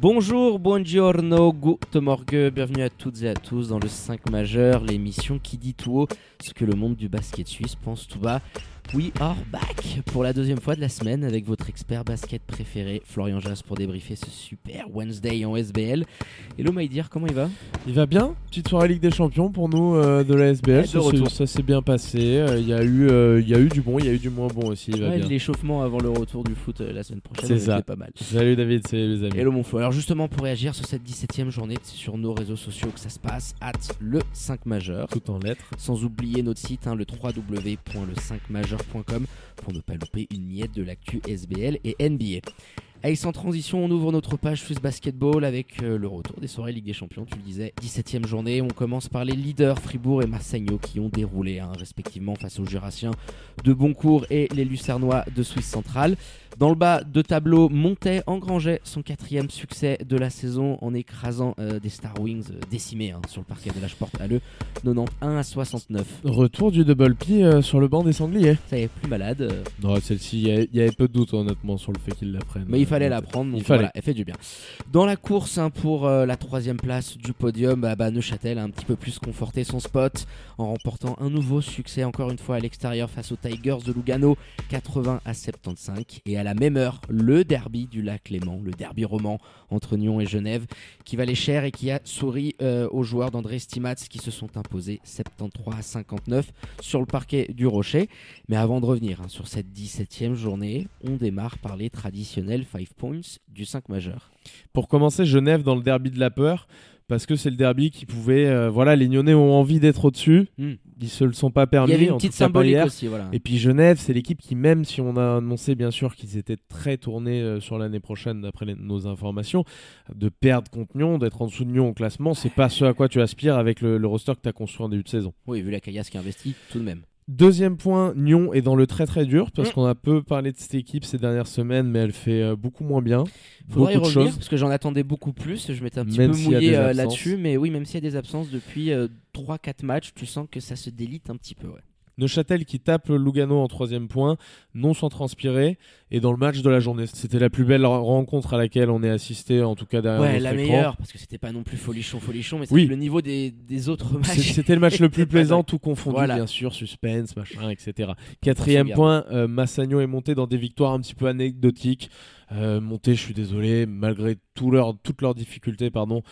Bonjour, buongiorno, guten morgue, bienvenue à toutes et à tous dans le 5 majeur, l'émission qui dit tout haut ce que le monde du basket suisse pense tout bas. We are back pour la deuxième fois de la semaine avec votre expert basket préféré, Florian Jass, pour débriefer ce super Wednesday en SBL. Hello Maïdir, comment il va? Il va bien, petite soirée Ligue des Champions pour nous euh, de la SBL, de ça, retour. s'est- ça s'est bien passé, Euh, il y, a eu, euh, y a eu du bon, il y a eu du moins bon aussi, il va Ouais, bien. L'échauffement avant le retour du foot la semaine prochaine, C'est ça. pas mal. Salut David, salut les amis. Hello mon Flo. Alors justement pour réagir sur cette 17ème journée, c'est sur nos réseaux sociaux que ça se passe, at le 5 majeur. Tout en lettres. Sans oublier notre site, hein, le www.le5majeur.com pour ne pas louper une miette de l'actu SBL et NBA. Allez, sans transition, on ouvre notre page Swiss Basketball avec euh, le retour des soirées Ligue des Champions, tu le disais, 17ème journée. On commence par les leaders Fribourg et Massagno qui ont déroulé hein, respectivement face aux Jurassiens de Boncourt et les Lucernois de Suisse centrale. Dans le bas de tableau, Montais engrangeait son quatrième succès de la saison en écrasant euh, des Star Wings euh, décimés hein, sur le parquet de la Porte à le 91 à 69. Retour du double P euh, sur le banc des Sangliers. Ça y est, plus malade, Non, celle-ci, il y avait peu de doute honnêtement sur le fait qu'ils la prennent. mais il fallait la prendre, donc Il fallait. voilà, elle fait du bien. Dans la course hein, pour euh, la troisième place du podium, bah, bah, Neuchâtel a un petit peu plus conforté son spot en remportant un nouveau succès encore une fois à l'extérieur face aux Tigers de Lugano, 80 à 75. Et à la même heure, le derby du lac Léman, le derby roman entre Nyon et Genève, qui valait cher et qui a souri euh, aux joueurs d'André Stimats qui se sont imposés 73 à 59 sur le parquet du Rocher. Mais avant de revenir hein, sur cette 17e journée, on démarre par les traditionnels 5 points du 5 majeur. Pour commencer, Genève dans le derby de la peur, parce que c'est le derby qui pouvait. euh, voilà, les Nyonnais ont envie d'être au-dessus, Hmm. ils se le sont pas permis. Il y avait une en petite symbolique hier. aussi, voilà. Et puis Genève, c'est l'équipe qui, même si on a annoncé bien sûr qu'ils étaient très tournés euh, sur l'année prochaine d'après nos informations, de perdre contre Nyon, d'être en dessous de Nyon au classement, c'est pas ce à quoi tu aspires avec le, le roster que tu as construit en début de saison. Oui, vu la caillasse qui investit, tout de même. Deuxième point, Nyon est dans le très très dur parce Mm. qu'on a peu parlé de cette équipe ces dernières semaines, mais elle fait euh, beaucoup moins bien. Faudrait y beaucoup de revenir choses. parce que j'en attendais beaucoup plus. Je m'étais un petit Même peu y mouillé euh, là-dessus, mais oui, même s'il y a des absences depuis 3-4 matchs, tu sens que ça se délite un petit peu. Ouais. Neuchâtel qui tape Lugano en troisième point, non sans transpirer, et dans le match de la journée. C'était la plus belle rencontre à laquelle on est assisté, en tout cas derrière Ouais, la écran. meilleure parce que c'était pas non plus folichon, folichon, mais Oui. que le niveau des, des autres matchs. C'était le match le plus plaisant, tout confondu, Voilà. bien sûr, suspense, machin, etc. Quatrième point, euh, Massagno est monté dans des victoires un petit peu anecdotiques. Euh, monté, je suis désolé, malgré tout leur, toutes leurs difficultés, pardon,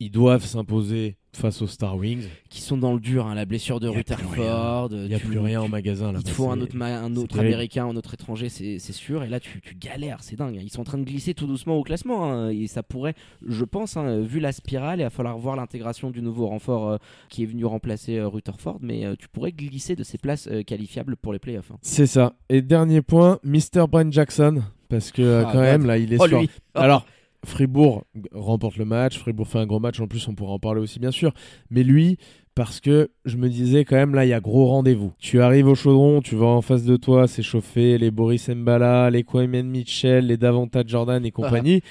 ils doivent s'imposer face aux Star Wings. qui sont dans le dur. hein, la blessure de Y a plus Rutherford. Il n'y a tu- plus rien en magasin là. Il faut un autre, un américain, un autre étranger, c'est sûr. Et là, tu, tu galères, c'est dingue. Ils sont en train de glisser tout doucement au classement. hein, et ça pourrait, je pense, hein, vu la spirale, il va falloir voir l'intégration du nouveau renfort euh, qui est venu remplacer euh, Rutherford. Mais euh, tu pourrais glisser de ces places euh, qualifiables pour les playoffs. C'est ça. Et dernier point, Mr. Brent Jackson, parce que euh, Ah, quand même là, il est Oh, sur- lui Alors, Fribourg remporte le match, Fribourg fait un gros match, en plus on pourra en parler aussi bien sûr, mais lui, parce que je me disais quand même là, il y a gros rendez-vous. Tu arrives au chaudron, tu vas en face de toi, c'est chauffé, les Boris Mbala, les Kwame Mitchell, les Davanta Jordan et compagnie.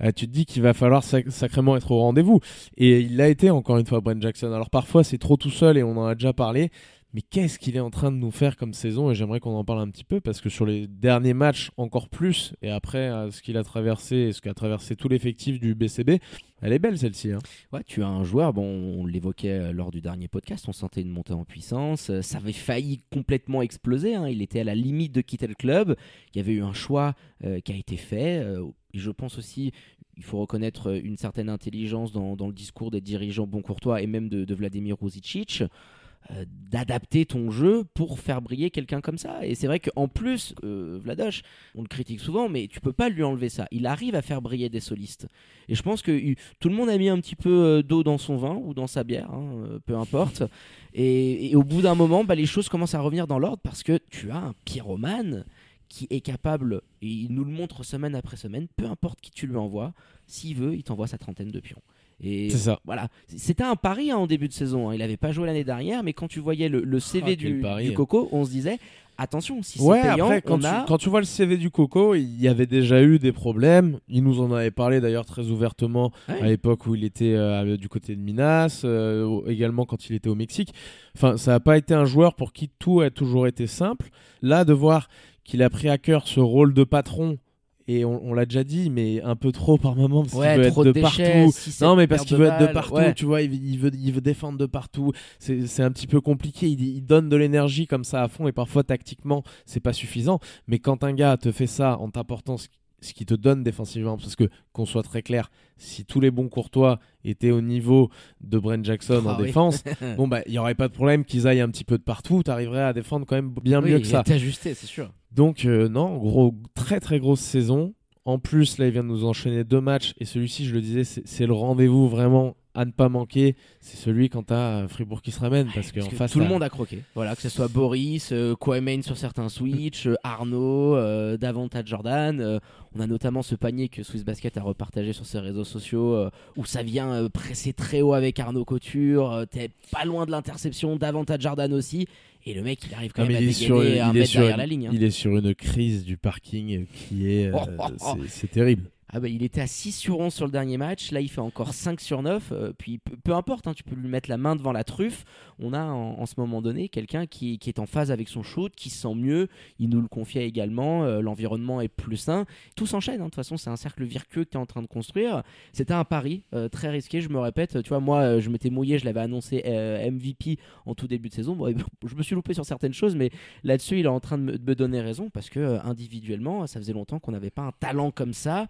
Euh, tu te dis qu'il va falloir sac- sacrément être au rendez-vous. Et il l'a été encore une fois, Brent Jackson. Alors parfois c'est trop tout seul et on en a déjà parlé. Mais qu'est-ce qu'il est en train de nous faire comme saison Et j'aimerais qu'on en parle un petit peu parce que sur les derniers matchs, encore plus, et après euh, ce qu'il a traversé et ce qu'a traversé tout l'effectif du BCB, elle est belle celle-ci. hein. Ouais, tu as un joueur, bon, on l'évoquait euh, lors du dernier podcast, on sentait une montée en puissance, euh, ça avait failli complètement exploser, hein, il était à la limite de quitter le club, il y avait eu un choix qui a été fait, je pense aussi, il faut reconnaître une certaine intelligence dans, le discours des dirigeants bon courtois et même de, Vladimir Ruzicic, euh, d'adapter ton jeu pour faire briller quelqu'un comme ça. Et c'est vrai qu'en plus, euh, Vladoche, on le critique souvent, mais tu peux pas lui enlever ça. Il arrive à faire briller des solistes. Et je pense que il- tout le monde a mis un petit peu euh, d'eau dans son vin ou dans sa bière, hein, euh, peu importe. Et, et au bout d'un moment, bah, les choses commencent à revenir dans l'ordre parce que tu as un pyromane qui est capable, et il nous le montre semaine après semaine, peu importe qui tu lui envoies, S'il veut, il t'envoie sa trentaine de pions. Et ça. voilà, c'était un pari hein, en début de saison. hein. Il n'avait pas joué l'année dernière, mais quand tu voyais le, le CV Ah, du, pari. du Coco, on se disait attention, si c'est Ouais, payant, après, quand, on tu, a. quand tu vois le CV du Coco, il y avait déjà eu des problèmes. Il nous en avait parlé d'ailleurs très ouvertement Ouais. à l'époque où il était euh, du côté de Minas, euh, également quand il était au Mexique. Enfin, ça n'a pas été un joueur pour qui tout a toujours été simple. Là, de voir qu'il a pris à cœur ce rôle de patron, et on, on l'a déjà dit, mais un peu trop par moment, parce Ouais, qu'il veut être de déchets, partout. Non, mais parce qu'il veut être de partout, ouais. tu vois, il, il veut, il veut défendre de partout. C'est un petit peu compliqué. Il, il donne de l'énergie comme ça à fond, et parfois tactiquement, c'est pas suffisant. Mais quand un gars te fait ça en t'apportant ce, ce qui te donne défensivement, parce que qu'on soit très clair, si tous les bons courtois étaient au niveau de Brent Jackson Ah en oui. défense, bon bah il y aurait pas de problème qu'ils aillent un petit peu de partout. T'arriverais à défendre quand même bien Oui, mieux que ça. ajusté, c'est sûr. Donc euh, non, gros, très très grosse saison. En plus, là, il vient de nous enchaîner deux matchs et celui-ci, je le disais, c'est le rendez-vous vraiment à ne pas manquer. C'est celui quand t'as Fribourg qui se ramène parce que face, tout le monde a croqué. Voilà, que ce soit Boris, euh, sur certains switch, euh, Arnaud, euh, Davantage Jordan. euh, on a notamment ce panier que Swiss Basket a repartagé sur ses réseaux sociaux euh, où ça vient euh, presser très haut avec Arnaud Couture. euh, T'es pas loin de l'interception, Davantage Jordan aussi. Et le mec, il arrive quand Non, même à il est sur, dégainer un il est mètre sur derrière une- la ligne. hein. il est sur une crise du parking qui est, euh, c'est terrible. Ah bah, il était à 6 sur 11 sur le dernier match, là il fait encore 5 sur 9, euh, puis peu, importe, hein, tu peux lui mettre la main devant la truffe, on a en, ce moment donné quelqu'un qui, est en phase avec son shoot, qui se sent mieux, il nous le confiait également, euh, l'environnement est plus sain, tout s'enchaîne, hein, de toute façon c'est un cercle vertueux que tu es en train de construire, c'était un pari euh, très risqué, je me répète, tu vois moi je m'étais mouillé, je l'avais annoncé MVP en tout début de saison, Bon, je me suis loupé sur certaines choses, mais là-dessus il est en train de me, de me donner raison, parce que individuellement ça faisait longtemps qu'on n'avait pas un talent comme ça,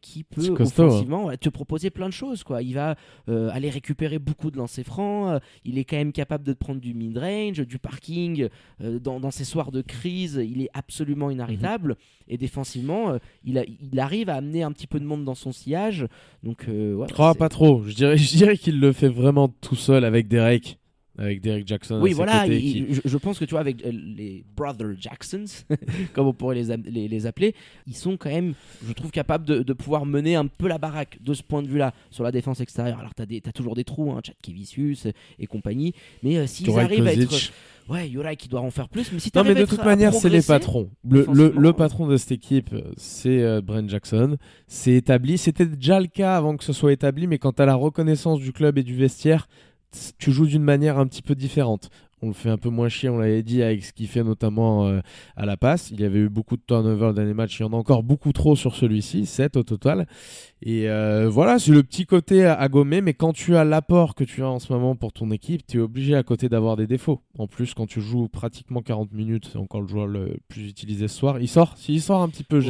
qui peut costaud, hein. offensivement ouais, te proposer plein de choses. Quoi. Il va euh, aller récupérer beaucoup de lancers francs. euh, il est quand même capable de te prendre du mid-range, du parking. euh, dans, dans ces soirs de crise, il est absolument inarrêtable. Mhm. Et défensivement, euh, il, a- il arrive à amener un petit peu de monde dans son sillage. Donc, euh, ouais, Oh, pas trop. Je dirais, je dirais qu'il le fait vraiment tout seul avec Derek, avec Derek Jackson. à Oui, voilà, côtés, il- qui- je, je pense que tu vois, avec euh, les Brother Jacksons, comme on pourrait les, les, les appeler, ils sont quand même, je trouve, capables de, de pouvoir mener un peu la baraque de ce point de vue-là sur la défense extérieure. Alors, tu as, toujours des trous, hein, Chad Kevicius et compagnie, mais euh, s'ils arrivent à être. Ouais, Yorai qui doit en faire plus, mais si Non, mais de à toute à manière, c'est les patrons. Le, le, patron de cette équipe, euh, c'est euh, Brent Jackson. C'est établi. C'était déjà le cas avant que ce soit établi, mais quand tu as la reconnaissance du club et du vestiaire, tu joues d'une manière un petit peu différente. On le fait un peu moins chier, on l'avait dit, avec ce qu'il fait notamment euh, à la passe. Il y avait eu beaucoup de turnover dans les matchs, il y en a encore beaucoup trop sur celui-ci, 7 au total. Et euh, voilà, c'est le petit côté à, gommer, mais quand tu as l'apport que tu as en ce moment pour ton équipe, tu es obligé à côté d'avoir des défauts. En plus, quand tu joues pratiquement 40 minutes, c'est encore le joueur le plus utilisé ce soir. Il sort, s'il sort un petit peu,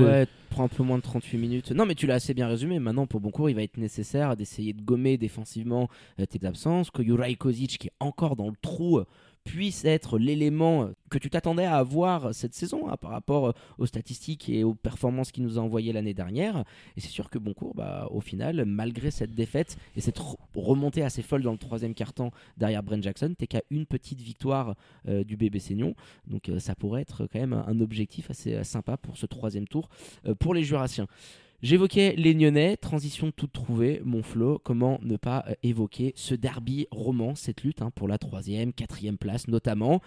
prend un peu moins de 38 minutes. Non, mais tu l'as assez bien résumé. Maintenant, pour Boncourt, il va être nécessaire d'essayer de gommer défensivement euh, tes absences. Que Juraj Kozic, qui est encore dans le trou, euh, puisse être l'élément euh, que tu t'attendais à avoir cette saison hein, par rapport aux statistiques et aux performances qu'il nous a envoyées l'année dernière. Et c'est sûr que Boncourt, bah, au final, malgré cette défaite et cette re- remontée assez folle dans le troisième quart-temps derrière Brent Jackson, t'es qu'à une petite victoire du bébé Seignon. Donc ça pourrait être quand même un objectif assez sympa pour ce troisième tour les Jurassiens. J'évoquais les Nyonnais, transition toute trouvée, mon Flo, comment ne pas euh, évoquer ce derby roman, cette lutte hein, pour la troisième, quatrième place notamment.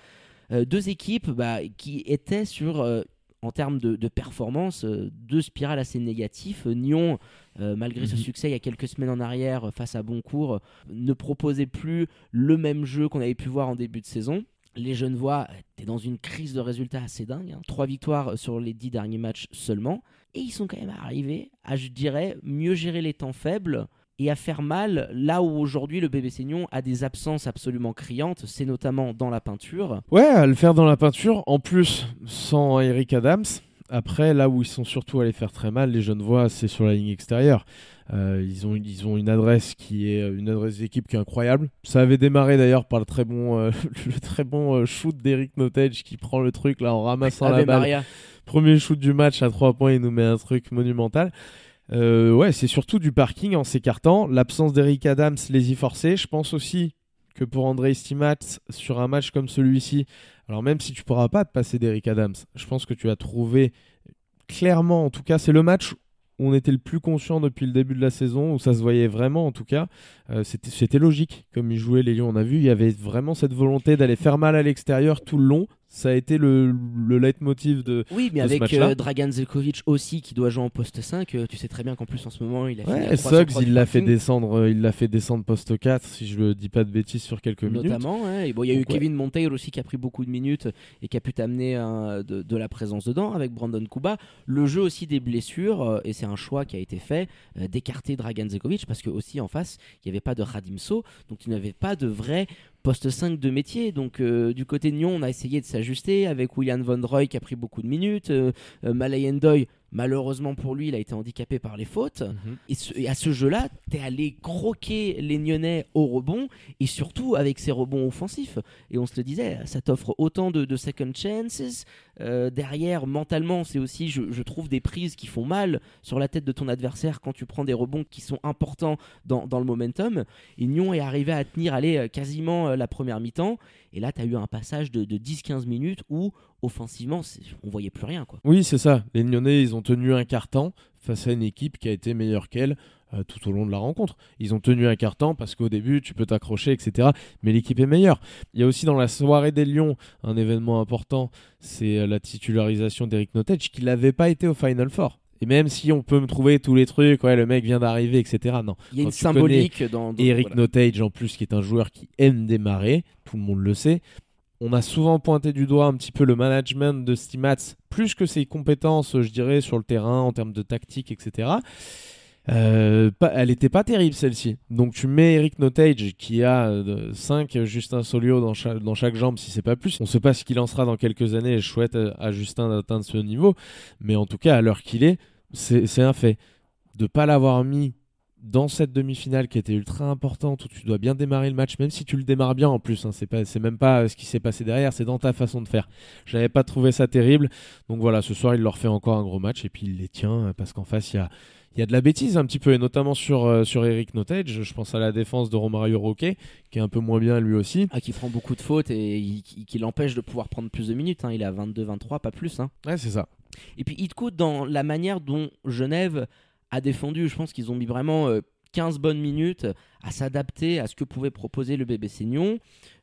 Euh, deux équipes bah, qui étaient sur, euh, en termes de, de performance, euh, deux spirales assez négatives. Nyon, malgré ce Mhm. succès il y a quelques semaines en arrière face à Boncourt, ne proposait plus le même jeu qu'on avait pu voir en début de saison. Les Genevois étaient dans une crise de résultats assez dingue. hein. Trois victoires sur les dix derniers matchs seulement. Et ils sont quand même arrivés à, je dirais, mieux gérer les temps faibles et à faire mal là où aujourd'hui le bébé Seignon a des absences absolument criantes. C'est notamment dans la peinture. Ouais, à le faire dans la peinture. En plus, sans Eric Adams. Après, là où ils sont surtout allés faire très mal, les jeunes voix, c'est sur la ligne extérieure. Euh, ils, ont, ils ont une adresse qui est une adresse d'équipe qui est incroyable. Ça avait démarré d'ailleurs par le très bon, euh, le très bon euh, shoot d'Eric Notage qui prend le truc là en ramassant la balle. Maria. Premier shoot du match à 3 points, il nous met un truc monumental. Euh, ouais, c'est surtout du parking en s'écartant. L'absence d'Eric Adams les y forçait. Je pense aussi que pour André Stimat, sur un match comme celui-ci, alors même si tu pourras pas te passer d'Eric Adams, je pense que tu as trouvé clairement, en tout cas, c'est le match où on était le plus conscient depuis le début de la saison, où ça se voyait vraiment en tout cas. Euh, c'était c'était logique comme ils jouaient les Lions. On a vu, il y avait vraiment cette volonté d'aller faire mal à l'extérieur tout le long. Ça a été le, le leitmotiv de. Oui, mais de ce avec match-là. euh, Dragan Zelkovic aussi qui doit jouer en poste 5, euh, tu sais très bien qu'en plus en ce moment il a Ouais, 303 Suggs, il l'a fait descendre, euh, il l'a fait descendre poste 4, si je ne dis pas de bêtises sur quelques minutes. Notamment, hein. bon, il y a eu ouais. Kevin Monteiro aussi qui a pris beaucoup de minutes et qui a pu t'amener un- de, de la présence dedans avec Brandon Kuba. Le jeu aussi des blessures, euh, et c'est un choix qui a été fait euh, d'écarter Dragan Zekovic parce que aussi en face il n'y avait pas de Radimso, donc tu n'avais pas de vrai poste 5 de métier. Donc euh, du côté de Nyon, on a essayé de s'ajuster avec William Von Roy qui a pris beaucoup de minutes, euh, euh, Malayen malheureusement pour lui, il a été handicapé par les fautes. Mhm. Et, ce- et à ce jeu-là, t'es allé croquer les Nyonnais au rebond et surtout avec ses rebonds offensifs. Et on se le disait, ça t'offre autant de, de second chances. Euh, derrière, mentalement, c'est aussi, je, je trouve, des prises qui font mal sur la tête de ton adversaire quand tu prends des rebonds qui sont importants dans, dans le momentum. Et Nyon est arrivé à tenir aller euh, quasiment euh, la première mi-temps. Et là, tu as eu un passage de, de 10-15 minutes où, offensivement, on voyait plus rien. Quoi. Oui, c'est ça. Les Lyonnais, ils ont tenu un quart-temps face à une équipe qui a été meilleure qu'elle euh, tout au long de la rencontre. Ils ont tenu un quart-temps parce qu'au début, tu peux t'accrocher, etc. Mais l'équipe est meilleure. Il y a aussi dans la soirée des Lions un événement important, c'est euh, la titularisation d'Eric Nottage qui n'avait pas été au Final Four. Et même si on peut me trouver tous les trucs, ouais, le mec vient d'arriver, etc. Non. Il y a une symbolique dans. dans- Eric voilà. Notage en plus qui est un joueur qui aime démarrer, tout le monde le sait. On a souvent pointé du doigt un petit peu le management de Stimats, plus que ses compétences, je dirais, sur le terrain en termes de tactique, etc. Euh, elle n'était pas terrible celle-ci. Donc tu mets Eric Notage qui a 5 Justin Solio dans chaque, jambe, si c'est pas plus. On ne sait pas ce qu'il en sera dans quelques années et je souhaite à à Justin d'atteindre ce niveau. Mais en tout cas, à l'heure qu'il est, c'est un fait. De pas l'avoir mis dans cette demi-finale qui était ultra importante où tu dois bien démarrer le match, même si tu le démarres bien en plus, hein, c'est même pas euh, ce qui s'est passé derrière, c'est dans ta façon de faire. Je n'avais pas trouvé ça terrible, donc voilà, ce soir il leur fait encore un gros match et puis il les tient euh, parce qu'en face il y a, il y a de la bêtise un petit peu et notamment sur euh, sur Eric Notage. Je pense à la défense de Romario Roquet qui est un peu moins bien lui aussi. Ah, qui prend beaucoup de fautes et il- qui, qui l'empêche de pouvoir prendre plus de minutes. hein. Il est à 22-23, pas plus. hein. Ouais, c'est ça. Et puis Hitcourt, dans la manière dont Genève a défendu, je pense qu'ils ont mis vraiment euh, 15 bonnes minutes à s'adapter à ce que pouvait proposer le bébé Seignon,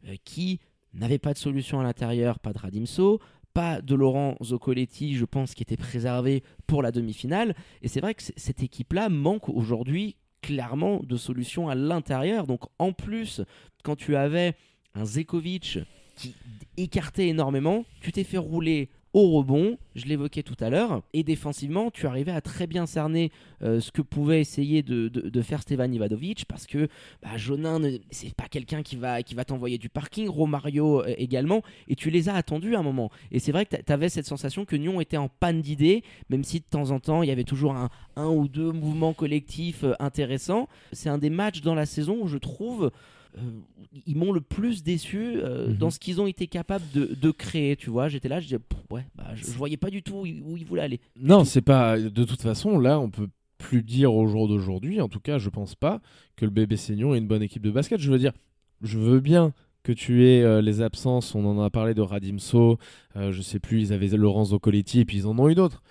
euh, qui n'avait pas de solution à l'intérieur, pas de Radimso, pas de Laurent Zoccoletti, je pense, qui était préservé pour la demi-finale. Et c'est vrai que cette équipe-là manque aujourd'hui clairement de solutions à l'intérieur. Donc en plus, quand tu avais un Zekovic qui écartait énormément, tu t'es fait rouler au rebond, je l'évoquais tout à l'heure, et défensivement, tu arrivais à très bien cerner euh, ce que pouvait essayer de, faire Stevan Ivanovic, parce que bah, Jonin, c'est pas quelqu'un qui va, qui va t'envoyer du parking, Romario euh, également, et tu les as attendus à un moment. Et c'est vrai que tu avais cette sensation que Nyon était en panne d'idées, même si de temps en temps, il y avait toujours un, un ou deux mouvements collectifs euh, intéressants. C'est un des matchs dans la saison où je trouve ils m'ont le plus déçu euh, Mhm. dans ce qu'ils ont été capables de, de créer, tu vois. J'étais là, je disais, ouais, bah, je, je voyais pas du tout où, ils- où ils voulaient aller. Non, c'est pas. De toute façon, là, on peut plus dire au jour d'aujourd'hui, en tout cas, je pense pas que le bébé Seignon est une bonne équipe de basket. Je veux dire, je veux bien que tu aies euh, les absences. On en a parlé de Radimso, euh, je sais plus, ils avaient Laurent Zoccoletti, et puis ils en ont eu d'autres.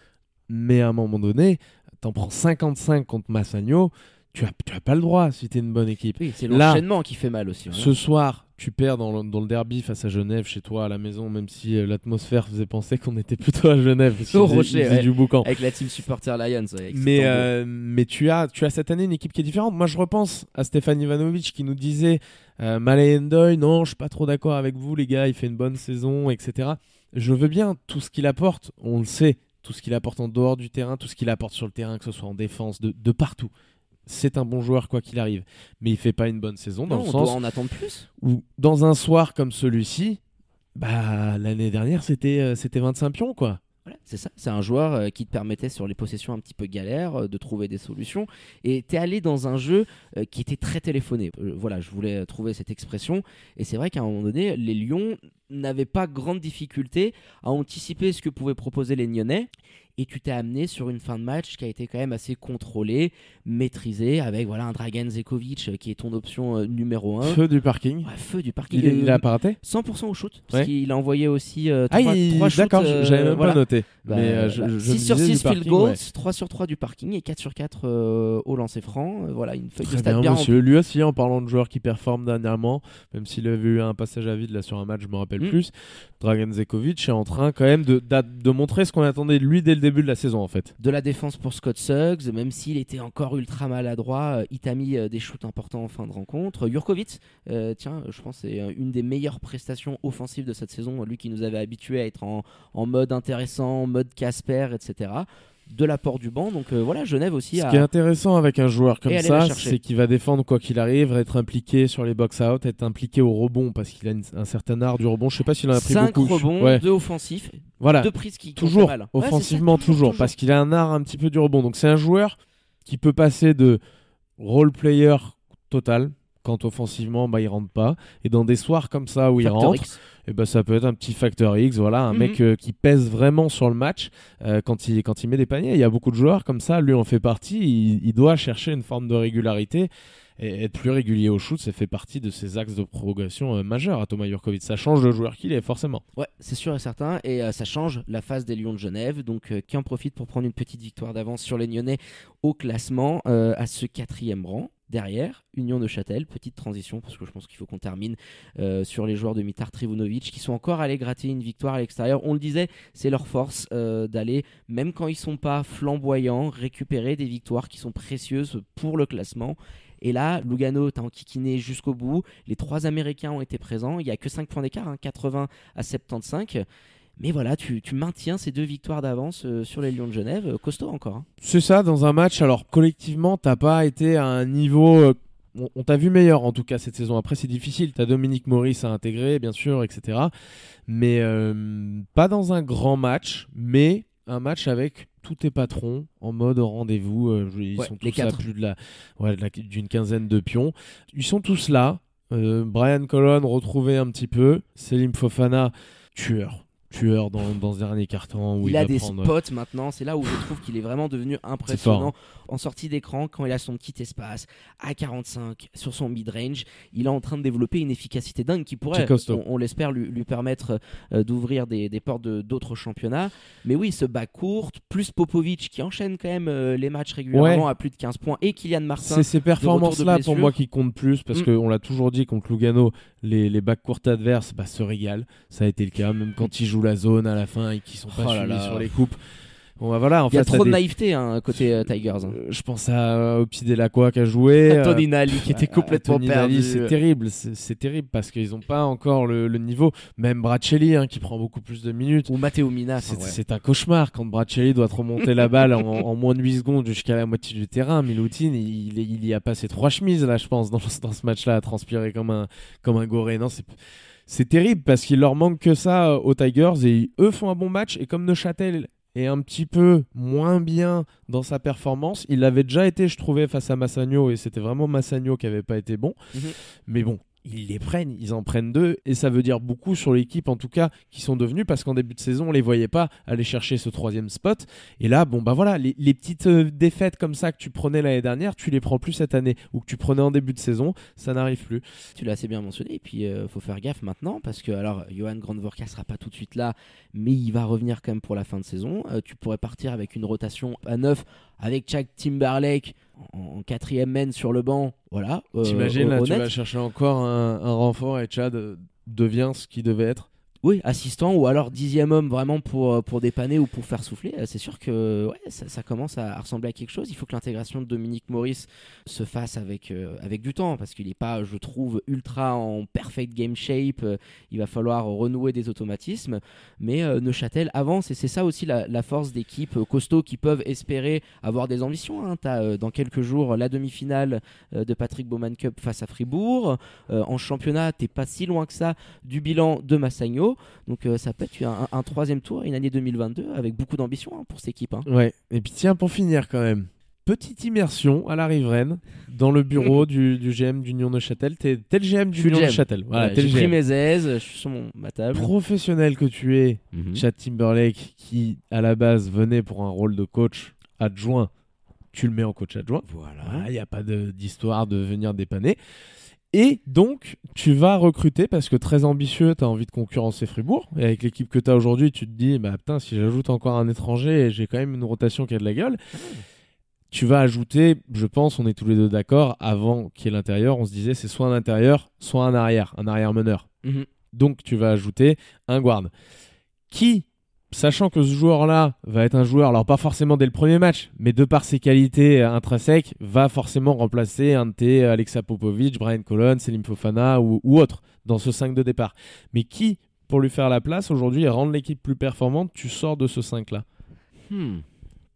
Mais à un moment donné, t'en prends 55 contre Massagno, tu as, tu as pas le droit si t'es une bonne équipe. Oui, c'est l'enchaînement qui fait mal aussi. hein. Ce soir, tu perds dans le, dans le derby face à Genève, chez toi, à la maison, même si euh, l'atmosphère faisait penser qu'on était plutôt à Genève. Au Rocher, ouais. du boucan. Avec la team supporter Lions. ouais, Mais, euh, mais tu, as, tu as cette année une équipe qui est différente. Moi, je repense à Stéphane Ivanovic qui nous disait euh, Malay Endoy, non, je suis pas trop d'accord avec vous, les gars, il fait une bonne saison, etc. Je veux bien tout ce qu'il apporte, on le sait, tout ce qu'il apporte en dehors du terrain, tout ce qu'il apporte sur le terrain, que ce soit en défense, de, de partout. C'est un bon joueur, quoi qu'il arrive. Mais il fait pas une bonne saison dans Non, le on sens doit en attendre plus. où, dans un soir comme celui-ci, bah, l'année dernière, c'était euh, c'était 25 pions, quoi. Voilà, c'est ça. C'est un joueur euh, qui te permettait sur les possessions un petit peu galères euh, de trouver des solutions. Et t'es allé dans un jeu euh, qui était très téléphoné. Voilà, je voulais trouver cette expression. Et c'est vrai qu'à un moment donné, les Lions n'avaient pas grande difficulté à anticiper ce que pouvaient proposer les Nyonnais. Et tu t'es amené sur une fin de match qui a été quand même assez contrôlée, maîtrisée, avec voilà un Dragan Zekovic euh, qui est ton option euh, numéro 1. Feu du parking. feu du parking. Il, il a pas raté 100% au shoot, parce qu'il a envoyé aussi euh, ah, 3, il... shoots. D'accord, euh, j'avais même voilà. pas noté. Bah, mais euh, je, bah, je 6 me sur disais 6 du field parking, goals, ouais. 3 sur 3 du parking et 4 sur 4 euh, au lancer franc. Euh, voilà, une feuille de Très stats bien, bien monsieur. Lui aussi, en parlant de joueurs qui performent dernièrement, même s'il avait eu un passage à vide là sur un match, je me rappelle Mm. plus, Dragan Zekovic est en train quand même de, d'a- de montrer ce qu'on attendait de lui dès le début de la saison en fait. de la défense pour Scott Suggs, même s'il était encore ultra maladroit, euh, il t'a mis euh, des shoots importants en fin de rencontre. Jurkovic, euh, tiens, je pense c'est une des meilleures prestations offensives de cette saison, lui qui nous avait habitués à être en, en mode intéressant, mode Casper, etc. De l'apport du banc, donc euh, voilà, Genève aussi Ce a... qui est intéressant avec un joueur comme ça, c'est qu'il va défendre quoi qu'il arrive, être impliqué sur les box-out, être impliqué au rebond parce qu'il a une- un certain art du rebond. Je sais pas s'il en a pris 5 beaucoup. rebonds, Ouais. 2 offensifs, Voilà. 2 prises qui, toujours. Ouais, ça, offensivement toujours, parce qu'il a un art un petit peu du rebond donc c'est un joueur qui peut passer de role player total quand offensivement bah il rentre pas et dans des soirs comme ça où il Facteur rentre X. et ben ça peut être un petit facteur X voilà un Mhm. mec euh, qui pèse vraiment sur le match euh, quand il quand il met des paniers il y a beaucoup de joueurs comme ça lui en fait partie il, il doit chercher une forme de régularité et être plus régulier au shoot ça fait partie de ses axes de progression euh, majeurs à Thomas Jurkovic ça change le joueur qu'il est forcément Ouais, c'est sûr et certain. Et euh, ça change la phase des Lions de Genève. Donc, euh, qui en profite pour prendre une petite victoire d'avance sur les Lyonnais au classement à ce quatrième rang. Derrière, Union de Châtel, petite transition parce que je pense qu'il faut qu'on termine euh, sur les joueurs de Mitar Trivunovic qui sont encore allés gratter une victoire à l'extérieur. On le disait, c'est leur force euh, d'aller, même quand ils sont pas flamboyants, récupérer des victoires qui sont précieuses pour le classement. Et là, Lugano t'a enquiquiné jusqu'au bout. Les trois Américains ont été présents. Il n'y a que 5 points d'écart, hein, 80 à 75. Mais voilà, tu, tu maintiens ces deux victoires d'avance euh, sur les Lions de Genève. Euh, Costaud encore. hein. C'est ça, dans un match. Alors, collectivement, t'as pas été à un niveau. euh, on t'a vu meilleur en tout cas cette saison. Après, c'est difficile. T'as Dominique Maurice à intégrer, bien sûr, etc. Mais euh, pas dans un grand match, mais un match avec tous tes patrons en mode rendez-vous. ils Ouais, sont tous à quatre. plus de la, ouais, de la- d'une quinzaine de pions. Ils sont tous là. Euh, Brian Colon retrouvé un petit peu. Selim Fofana, tueur. Tueur dans, dans ce dernier carton. Où il, il a des prendre- spots maintenant. C'est là où je trouve qu'il est vraiment devenu impressionnant en sortie d'écran quand il a son petit espace à 45 sur son mid-range. Il est en train de développer une efficacité dingue qui pourrait, on, on l'espère, lui, lui permettre euh, d'ouvrir des, des portes de- d'autres championnats. Mais oui, ce bas court, plus Popovic qui enchaîne quand même euh, les matchs régulièrement Ouais. à plus de 15 points et Kylian Martin. C'est ces performances-là pour moi qui comptent plus parce Mm. qu'on l'a toujours dit contre Lugano, les, les backs courts adverses bah, se régalent. Ça a été le cas, même quand ils jouent la zone à la fin et qu'ils sont pas Oh là suivis là. sur les coupes. Bon, bah, voilà, en Il y a trop de des- naïveté hein, côté euh, Tigers. hein. Euh, je pense à au petit Delacroix qui a joué. euh, Tony Nally qui était complètement Tony perdu. C'est terrible, c'est terrible parce qu'ils n'ont pas encore le, le niveau. Même Bracelli hein, qui prend beaucoup plus de minutes. Ou Matteo Mina. C'est ouais. un cauchemar quand Bracelli doit te remonter la balle en, en moins de 8 secondes jusqu'à la moitié du terrain. Milutin, il, il y a passé trois chemises là, je pense, dans, ce- dans ce match-là, à transpirer comme un, comme un goré. Non, c'est. C'est terrible parce qu'il leur manque que ça euh, aux Tigers et eux font un bon match et comme Neuchâtel est un petit peu moins bien dans sa performance, il avait déjà été je trouvais face à Massagno et c'était vraiment Massagno qui avait pas été bon. Mhm. Mais bon, ils les prennent, ils en prennent deux, et ça veut dire beaucoup sur l'équipe en tout cas qui sont devenus parce qu'en début de saison on les voyait pas aller chercher ce troisième spot. Et là, bon bah voilà, les, petites euh, défaites comme ça que tu prenais l'année dernière, tu les prends plus cette année ou que tu prenais en début de saison, ça n'arrive plus. Tu l'as assez bien mentionné. Et puis, il faut faire gaffe maintenant parce que, alors, Johan Grandvorka sera pas tout de suite là, mais il va revenir quand même pour la fin de saison. Euh, tu pourrais partir avec une rotation à 9 avec Chuck Timberlake en, en quatrième main sur le banc. Voilà. euh, T'imagines là, tu vas chercher encore un, un renfort et Chad euh, devient ce qu'il devait être. Oui, assistant ou alors dixième homme vraiment pour, euh, pour dépanner ou pour faire souffler. Euh, C'est sûr que ouais, ça, commence à ressembler à quelque chose. Il faut que l'intégration de Dominique Maurice se fasse avec, euh, avec du temps parce qu'il n'est pas, je trouve, ultra en perfect game shape. Il va falloir renouer des automatismes. Mais Neuchâtel avance et c'est ça aussi la, force d'équipes costauds qui peuvent espérer avoir des ambitions. Tu as dans quelques jours la demi-finale de Patrick Bowman Cup face à Fribourg. En championnat, t'es pas si loin que ça du bilan de Massagno. Donc euh, ça peut être un, un troisième tour, une année 2022 avec beaucoup d'ambition hein, pour cette équipe. hein. Ouais. Et puis tiens, pour finir quand même, petite immersion à la riveraine dans le bureau du, du GM d'Union Neuchâtel. T'es le GM d'Union. Neuchâtel. Voilà, Ouais, J'ai pris mes aises, je suis sur mon, ma table. Professionnel que tu es, Mhm. Chad Timberlake, qui à la base venait pour un rôle de coach adjoint, tu le mets en coach adjoint. Voilà. Il n'y a pas de- d'histoire de venir dépanner. Et donc, tu vas recruter parce que très ambitieux, tu as envie de concurrencer Fribourg. Et avec l'équipe que tu as aujourd'hui, tu te dis, bah putain, si j'ajoute encore un étranger, j'ai quand même une rotation qui a de la gueule. Tu vas ajouter, je pense, on est tous les deux d'accord, avant qu'il y ait l'intérieur, on se disait c'est soit un intérieur, soit un arrière, un arrière meneur. Mhm. Donc tu vas ajouter un guard. Qui, sachant que ce joueur-là va être un joueur, alors pas forcément dès le premier match, mais de par ses qualités euh, intrinsèques, va forcément remplacer un de tes Alexa Popovic, Brian Colon, Selim Fofana ou, ou autre dans ce 5 de départ. Mais qui, pour lui faire la place aujourd'hui et rendre l'équipe plus performante, tu sors de ce 5-là Hmm.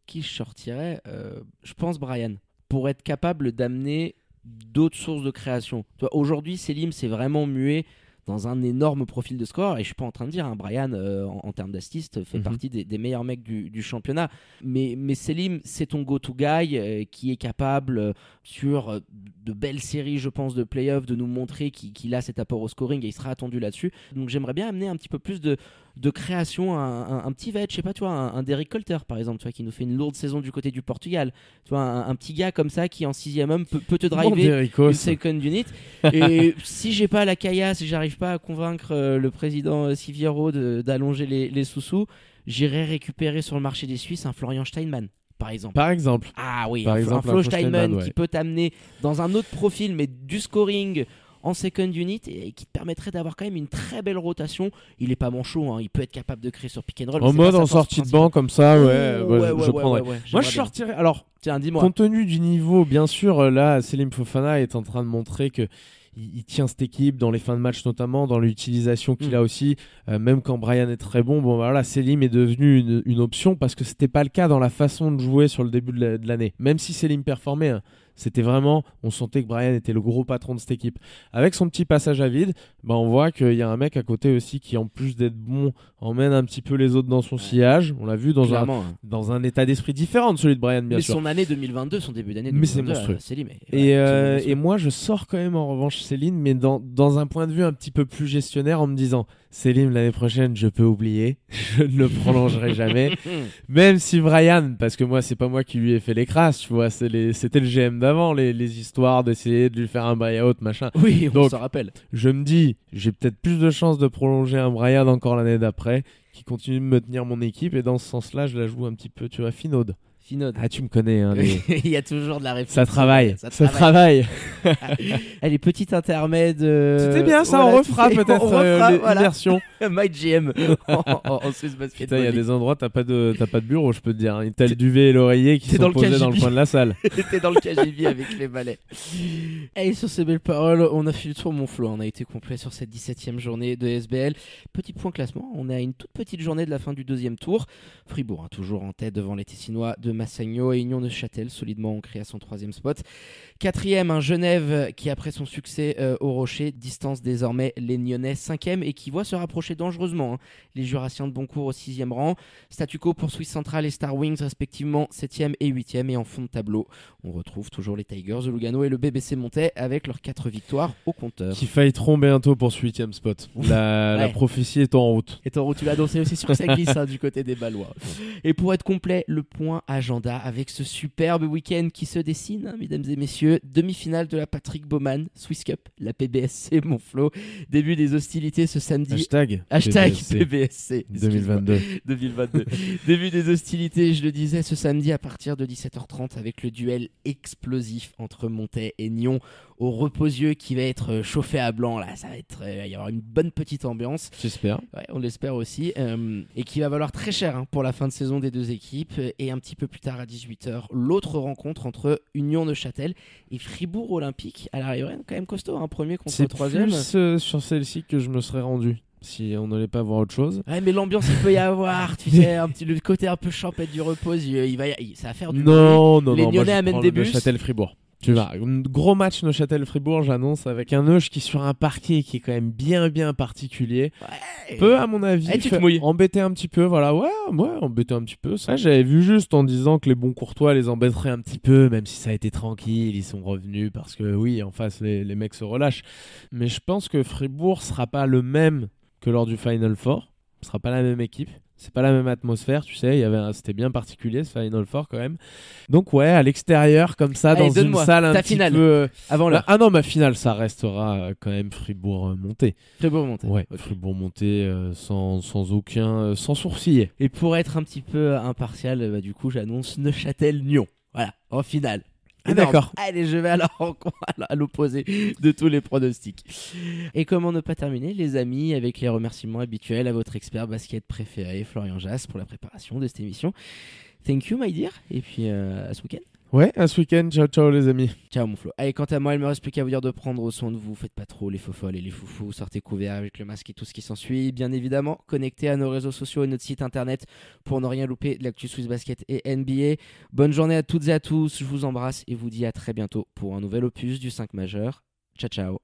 Qui je sortirais? Euh, Je pense Brian. Pour être capable d'amener d'autres sources de création. Aujourd'hui, Selim s'est vraiment mué dans un énorme profil de score. Et je suis pas en train de dire, hein, Brian, euh, en, en termes d'assist, fait Mhm. partie des, des meilleurs mecs du, du championnat. Mais, mais Selim, c'est ton go-to guy euh, qui est capable, euh, sur de belles séries, je pense, de playoffs, de nous montrer qu'il qu'il a cet apport au scoring et il sera attendu là-dessus. Donc j'aimerais bien amener un petit peu plus de, de création, un, un- un petit vet, je sais pas, tu vois, un, un Derek Colter par exemple, tu vois, qui nous fait une lourde saison du côté du Portugal. Tu vois, un, petit gars comme ça qui en sixième homme peut, peut te Bon, driver une second unit. Et si j'ai pas la caillasse, si j'arrive pas à convaincre euh, le président euh, Siviero d'allonger les, les sous-sous, j'irai récupérer sur le marché des Suisses un Florian Steinmann, par exemple. Par exemple. Ah oui, Par un, exemple, un Flo ouais. qui peut t'amener dans un autre profil, mais du scoring en second unit et qui te permettrait d'avoir quand même une très belle rotation. Il est pas manchot, hein, il peut être capable de créer sur pick and roll. En mode en sortie de banc comme ça, ouais, Ouh, ouais, ouais, je, ouais, je ouais, prendrais. ouais, ouais, Moi, je sortirais. Alors, Tiens, dis-moi. Compte tenu du niveau, bien sûr, euh, là, Selim Fofana est en train de montrer que il, tient cette équipe dans les fins de match notamment, dans l'utilisation qu'il Mm. a aussi. Euh, même quand Brian est très bon, bon voilà, Selim est devenu une, une option parce que c'était pas le cas dans la façon de jouer sur le début de l'année. Même si Selim performait, hein, c'était vraiment, on sentait que Brian était le gros patron de cette équipe. Avec son petit passage à vide, bah, on voit qu'il y a un mec à côté aussi qui, en plus d'être bon, emmène un petit peu les autres dans son sillage. On l'a vu dans un, Clairement, hein. dans un état d'esprit différent de celui de Brian, bien mais sûr. son année 2022, son début d'année Mais c'est 2022, monstrueux. euh, c'est mais- Et, euh, moi, je sors quand même en revanche Céline, mais dans, dans un point de vue un petit peu plus gestionnaire en me disant Céline, l'année prochaine, je peux oublier, je ne le prolongerai jamais. Même si Brian, parce que moi, c'est pas moi qui lui ai fait les crasses, tu vois, c'était le GM d'avant, les, les histoires d'essayer de lui faire un buyout, machin. Oui, on Donc, s'en rappelle. Je me dis, j'ai peut-être plus de chances de prolonger un Brian encore l'année d'après, qui continue de me tenir mon équipe, et dans ce sens-là, je la joue un petit peu, tu vois, finaude. Ah, tu me connais, hein, les- Il y a toujours de la réflexion. ça travaille, Ça ça travaille. travaille. Elle est petite intermède. euh, C'était bien ça, voilà, on refera peut-être euh, voilà. l'immersion. My GM en, en, en Swiss il y a des endroits, t'as pas, de, pas de bureau, je peux te dire. hein. T'as le duvet et l'oreiller qui sont dans le posés dans le coin de la salle. T'es dans le KGB avec les balais. Et sur ces belles paroles, on a fait le tour mon flot. On a été complet sur cette 17e journée de SBL. Petit point classement, on est à une toute petite journée de la fin du deuxième tour. Fribourg, hein, toujours en tête devant les Tessinois de Massagno et Union de Châtel, solidement ancré à son troisième spot. Quatrième, un Genève qui, après son succès euh, au Rocher, distance désormais les Nyonnais. Cinquième et qui voit se rapprocher dangereusement hein, les Jurassiens de Boncourt au sixième rang. Statu quo pour Swiss Central et Star Wings, respectivement 7e et 8e. Et en fond de tableau, on retrouve toujours les Tigers de Lugano et le BBC Montais avec leurs 4 victoires au compteur. Qui failliteront bientôt pour ce huitième spot. La, prophétie est en route. Et en route, tu l'as annoncé aussi que ça glisse hein, du côté des Ballois. Et pour être complet, le point agenda avec ce superbe week-end qui se dessine, hein, mesdames et messieurs. Demi-finale de la Patrick Bowman Swiss Cup, la PBSC Monflo. Début des hostilités ce samedi. Hashtag, Hashtag PBSC PBSC. excuse-moi. 2022. 2022. Début des hostilités, je le disais, ce samedi à partir de 17h30 avec le duel explosif entre Montais et Nyon au reposieux qui va être euh, chauffé à blanc. Là, ça va être, euh, il y aura une bonne petite ambiance. J'espère. Ouais, on l'espère aussi. euh, et qui va valoir très cher hein, pour la fin de saison des deux équipes. Et un petit peu plus tard à 18h, l'autre rencontre entre Union de Châtel et Fribourg Olympique à la Riveraine. Quand même costaud, un premier contre C'est le troisième. plus euh, sur celle-ci que je me serais rendu. Si on n'allait pas voir autre chose. Ouais, mais l'ambiance il peut y avoir, tu sais, un petit, le côté un peu champêtre du repos, il, il va, y- ça va faire du. Non, non, Les non. Nyonnais moi, amènent des bus. Châtel Fribourg. Tu vas. Un gros match Neuchâtel-Fribourg, j'annonce, avec un Neuch qui sur un parquet qui est quand même bien bien particulier. Peut, à mon avis, Eh, tu te faire- mouilles. embêter un petit peu. Voilà, ouais, ouais, embêter un petit peu. Ça, j'avais vu juste en disant que les bons courtois les embêteraient un petit peu, même si ça a été tranquille, ils sont revenus parce que oui, en face, les, les mecs se relâchent. Mais je pense que Fribourg sera pas le même que lors du Final Four. Ce sera pas la même équipe. C'est pas la même atmosphère, tu sais. Il y avait, un- c'était bien particulier ce Final Four quand même. Donc ouais, à l'extérieur comme ça, Allez, dans une salle un petit finale. peu. euh, Avant l'heure. Ah non, ma finale, ça restera euh, quand même Fribourg monté. Fribourg monté. Ouais. Fribourg monté euh, sans, sans aucun, sans sourciller. Et pour être un petit peu impartial, bah, du coup, j'annonce Neuchâtel-Nyon. Voilà, en finale. Ah, d'accord. Allez, je vais rencontre, à l'opposé de tous les pronostics. Et comment ne pas terminer, les amis, avec les remerciements habituels à votre expert basket préféré, Florian Jass, pour la préparation de cette émission. Thank you, my dear. Et puis, euh, à ce week-end. Ouais, à ce week-end. Ciao, ciao les amis. Ciao mon Flo. Allez, quant à moi, il me reste plus qu'à vous dire de prendre soin de vous. Faites pas trop les faux folles et les foufous. Sortez couverts avec le masque et tout ce qui s'ensuit. Bien évidemment, connectez à nos réseaux sociaux et notre site internet pour ne rien louper de l'actu Swiss Basket et NBA. Bonne journée à toutes et à tous. Je vous embrasse et vous dis à très bientôt pour un nouvel opus du 5 majeur. Ciao, ciao.